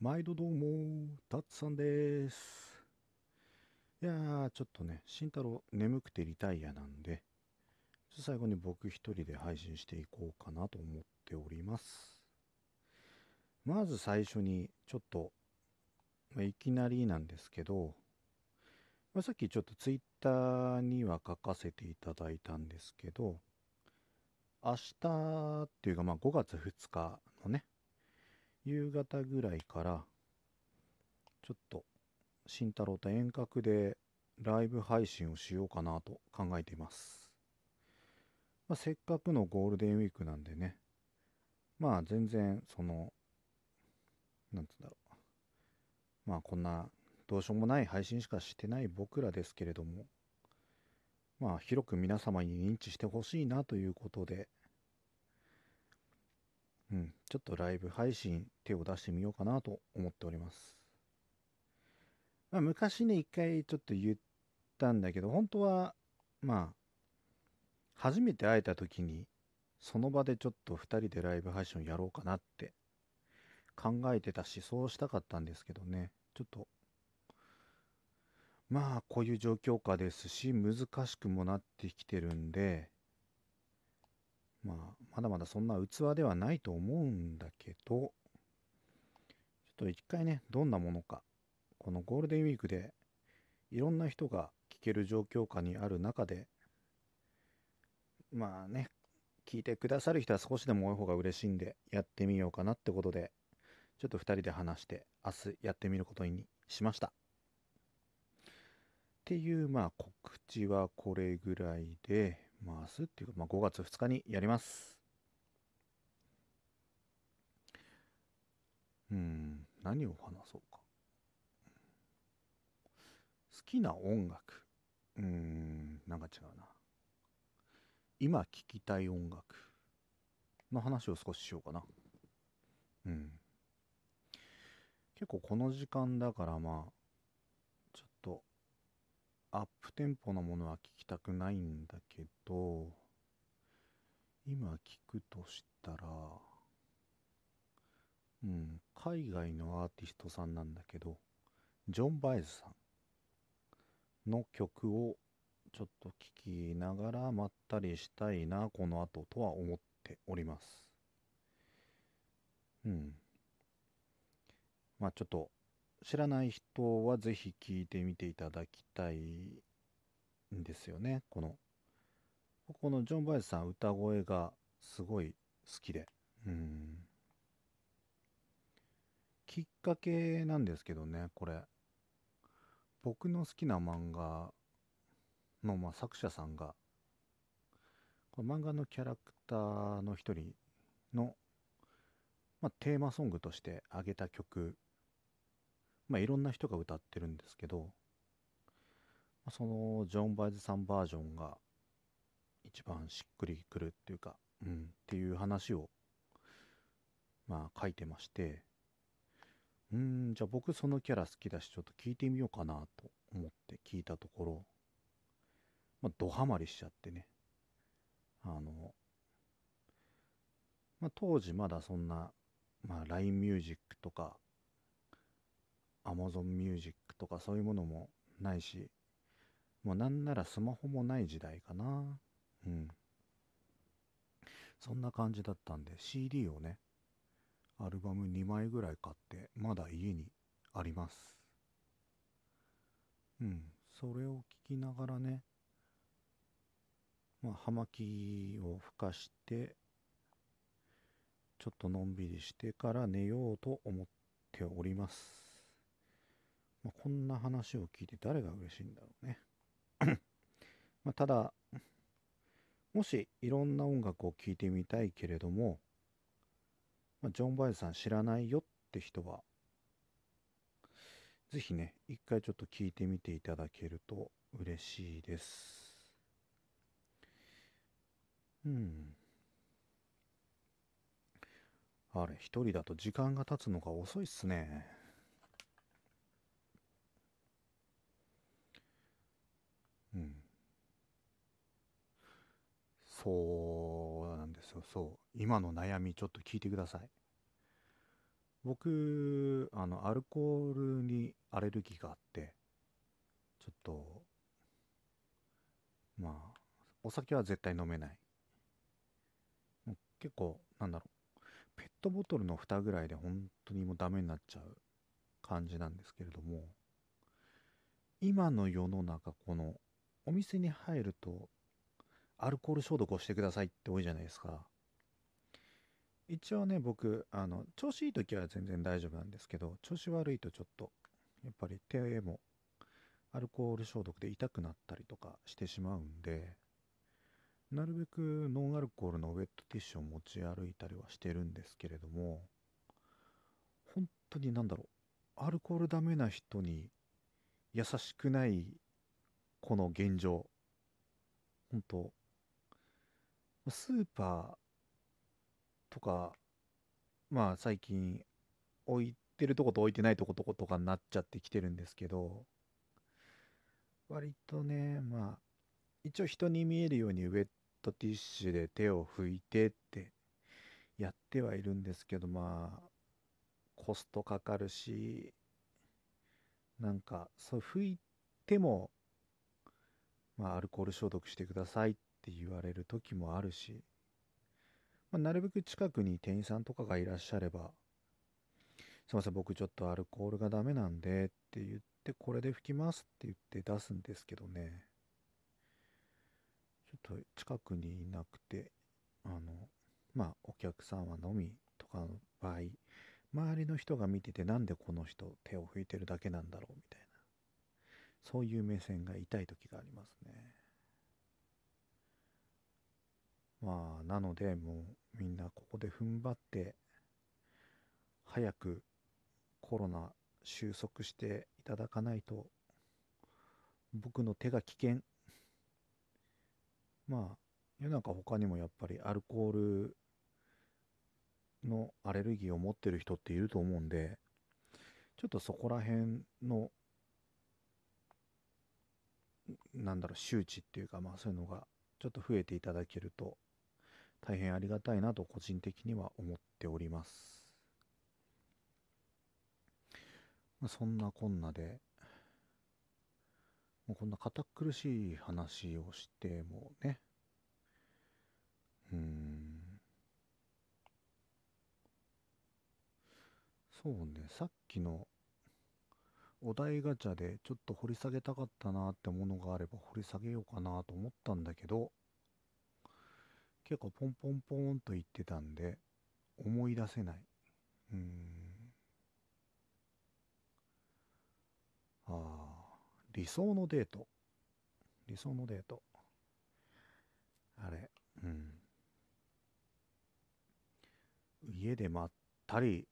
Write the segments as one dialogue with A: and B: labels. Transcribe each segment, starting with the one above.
A: 毎度どうも、たつさんです。いやー、ちょっとね、慎太郎眠くてリタイアなんで、最後に僕一人で配信していこうかなと思っております。まず最初に、ちょっと、まあいきなりなんですけど、まあさっきちょっとツイッターには書かせていただいたんですけど、明日っていうか、まあ5月2日のね、夕方ぐらいから、ちょっと、慎太郎と遠隔でライブ配信をしようかなと考えています。まあ、せっかくのゴールデンウィークなんでね、まあ全然、その、なんつうんだろう。まあこんな、どうしようもない配信しかしてない僕らですけれども、まあ広く皆様に認知してほしいなということで、うん、ちょっとライブ配信手を出してみようかなと思っております。まあ、昔ね、一回ちょっと言ったんだけど、本当は、まあ、初めて会えた時に、その場でちょっと二人でライブ配信をやろうかなって考えてたし、そうしたかったんですけどね、ちょっと、まあ、こういう状況下ですし、難しくもなってきてるんで、まあ、まだまだそんな器ではないと思うんだけど、ちょっと一回ね、どんなものか、このゴールデンウィークでいろんな人が聞ける状況下にある中で、まあね、聞いてくださる人は少しでも多い方が嬉しいんで、やってみようかなってことで、ちょっと二人で話して、明日やってみることにしました。っていう、まあ告知はこれぐらいで、まあ明日っていうか、まあ5月2日にやります。うん、何を話そうか。好きな音楽。うん、なんか違うな。今聴きたい音楽の話を少ししようかな。うん。結構この時間だからまあ、アップテンポなものは聞きたくないんだけど、今聞くとしたら、うん、海外のアーティストさんなんだけど、ジョン・バイズさんの曲をちょっと聞きながらまったりしたいな、この後とは思っております。うん。まあちょっと知らない人はぜひ聞いてみていただきたいんですよね。この、ここのジョン・バイズさん歌声がすごい好きで。うん。きっかけなんですけどね、これ。僕の好きな漫画の、まあ、作者さんが、この漫画のキャラクターの一人の、まあ、テーマソングとして挙げた曲、まあ、いろんな人が歌ってるんですけど、まあそのジョン・バイズさんバージョンが一番しっくりくるっていうか、うん、っていう話を、まあ、書いてまして、うん、じゃあ僕そのキャラ好きだし、ちょっと聞いてみようかなと思って聞いたところ、まあ、ドハマりしちゃってね。あの、まあ、当時まだそんな、まあ、LINE ミュージックとか、Amazon ミュージックとかそういうものもないし、もうなんならスマホもない時代かな。うん。そんな感じだったんで CD をね、アルバム2枚ぐらい買って、まだ家にあります。うん。それを聞きながらね、まあ、葉巻をふかして、ちょっとのんびりしてから寝ようと思っております。まあ、こんな話を聞いて誰が嬉しいんだろうね。まあ、ただ、もしいろんな音楽を聴いてみたいけれども、まあ、ジョン・バイズさん知らないよって人は、ぜひね、一回ちょっと聞いてみていただけると嬉しいです。うん。あれ、一人だと時間が経つのが遅いっすね。そうなんですよ。そう。今の悩みちょっと聞いてください。僕、あの、アルコールにアレルギーがあって、ちょっと、まあ、お酒は絶対飲めない。もう結構、なんだろう、ペットボトルの蓋ぐらいで本当にもうダメになっちゃう感じなんですけれども、今の世の中、この、お店に入ると、アルコール消毒をしてくださいって多いじゃないですか。一応ね、僕、あの、調子いい時は全然大丈夫なんですけど、調子悪いとちょっと、やっぱり手もアルコール消毒で痛くなったりとかしてしまうんで、なるべくノンアルコールのウェットティッシュを持ち歩いたりはしてるんですけれども、本当になんだろう、アルコールダメな人に優しくないこの現状、本当スーパーとか、まあ最近置いてるとこと置いてないとことことかになっちゃってきてるんですけど、割とね、まあ、一応人に見えるようにウェットティッシュで手を拭いてってやってはいるんですけど、まあ、コストかかるし、なんか、そう拭いても、まあ、アルコール消毒してくださいっって言われる時もあるし、まあ、なるべく近くに店員さんとかがいらっしゃれば、すいません、僕ちょっとアルコールがダメなんでって言って、これで拭きますって言って出すんですけどね、ちょっと近くにいなくて、あの、まあ、お客さんは飲みとかの場合、周りの人が見ててなんでこの人手を拭いてるだけなんだろうみたいな、そういう目線が痛い時がありますね。まあ、なので、もうみんなここで踏ん張って、早くコロナ収束していただかないと、僕の手が危険。まあ、世の中他にもやっぱりアルコールのアレルギーを持ってる人っていると思うんで、ちょっとそこら辺の、なんだろう、周知っていうか、まあそういうのがちょっと増えていただけると、大変ありがたいなと個人的には思っております。まあ、そんなこんなで、もうこんな堅苦しい話をしてもね、うーん、そうね、さっきのお題ガチャでちょっと掘り下げたかったなってものがあれば掘り下げようかなと思ったんだけど、結構ポンポンポーンと言ってたんで、思い出せない。うん。ああ、理想のデート。理想のデート。あれ、うん。家でまったりっ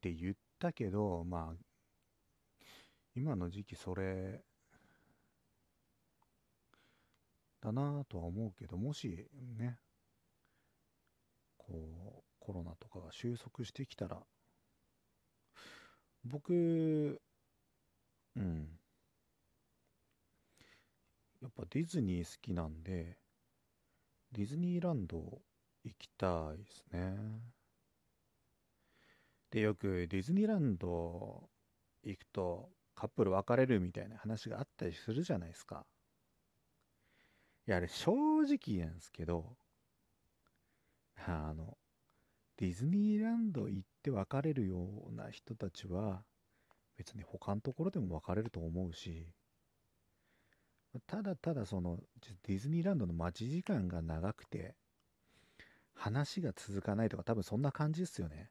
A: て言ったけど、まあ、今の時期それ、だなぁとは思うけど、もしね、こう、コロナとかが収束してきたら、僕、うん。やっぱディズニー好きなんで、ディズニーランド行きたいですね。で、よくディズニーランド行くとカップル別れるみたいな話があったりするじゃないですか。いや、あれ正直なんですけど、あの、ディズニーランド行って別れるような人たちは、別に他のところでも別れると思うし、ただただそのディズニーランドの待ち時間が長くて、話が続かないとか多分そんな感じですよね。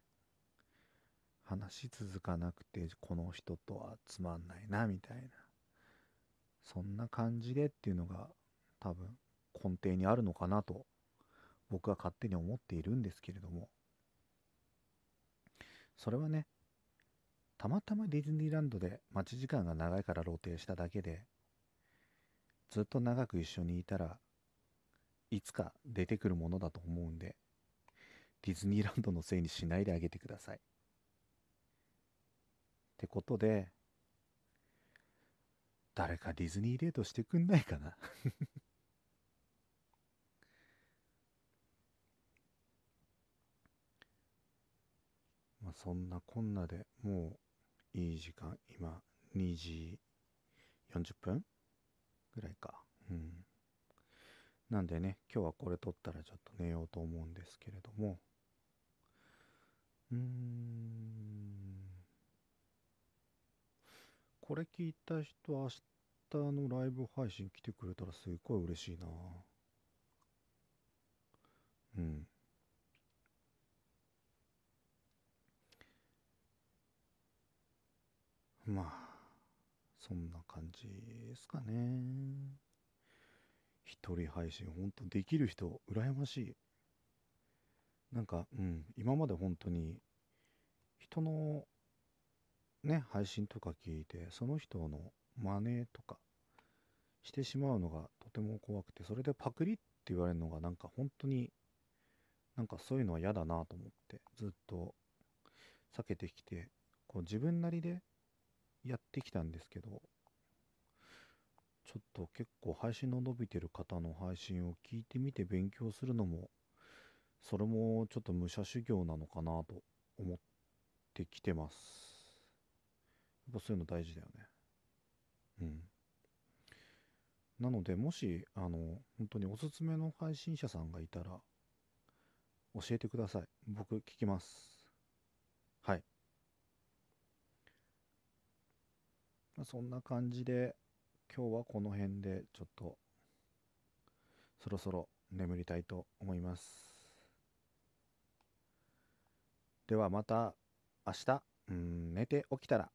A: 話続かなくて、この人とはつまんないな、みたいな。そんな感じでっていうのが多分根底にあるのかなと僕は勝手に思っているんですけれども。それはね、たまたまディズニーランドで待ち時間が長いから露呈しただけで、ずっと長く一緒にいたらいつか出てくるものだと思うんで、ディズニーランドのせいにしないであげてください。ってことで、誰かディズニーデートしてくんないかな？そんなこんなでもういい時間今2時40分ぐらいか。うん。なんでね今日はこれ撮ったらちょっと寝ようと思うんですけれども。うーん。これ聞いた人明日のライブ配信来てくれたらすっごい嬉しいな。うん。まあそんな感じですかね。一人配信ほんとできる人羨ましい。なんかうん今まで本当に人のね配信とか聞いてその人の真似とかしてしまうのがとても怖くてそれでパクリって言われるのがなんか本当になんかそういうのは嫌だなと思ってずっと避けてきてこう自分なりでやってきたんですけどちょっと結構配信の伸びてる方の配信を聞いてみて勉強するのもそれもちょっと武者修行なのかなと思ってきてます。やっぱそういうの大事だよね。うん。なのでもしあの本当におすすめの配信者さんがいたら教えてください。僕聞きますはいまあそんな感じで今日はこの辺でちょっとそろそろ眠りたいと思います。ではまた明日うん寝て起きたら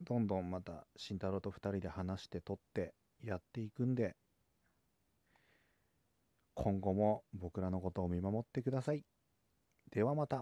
A: どんどんまた慎太郎と2人で話して撮ってやっていくんで今後も僕らのことを見守ってください。ではまた。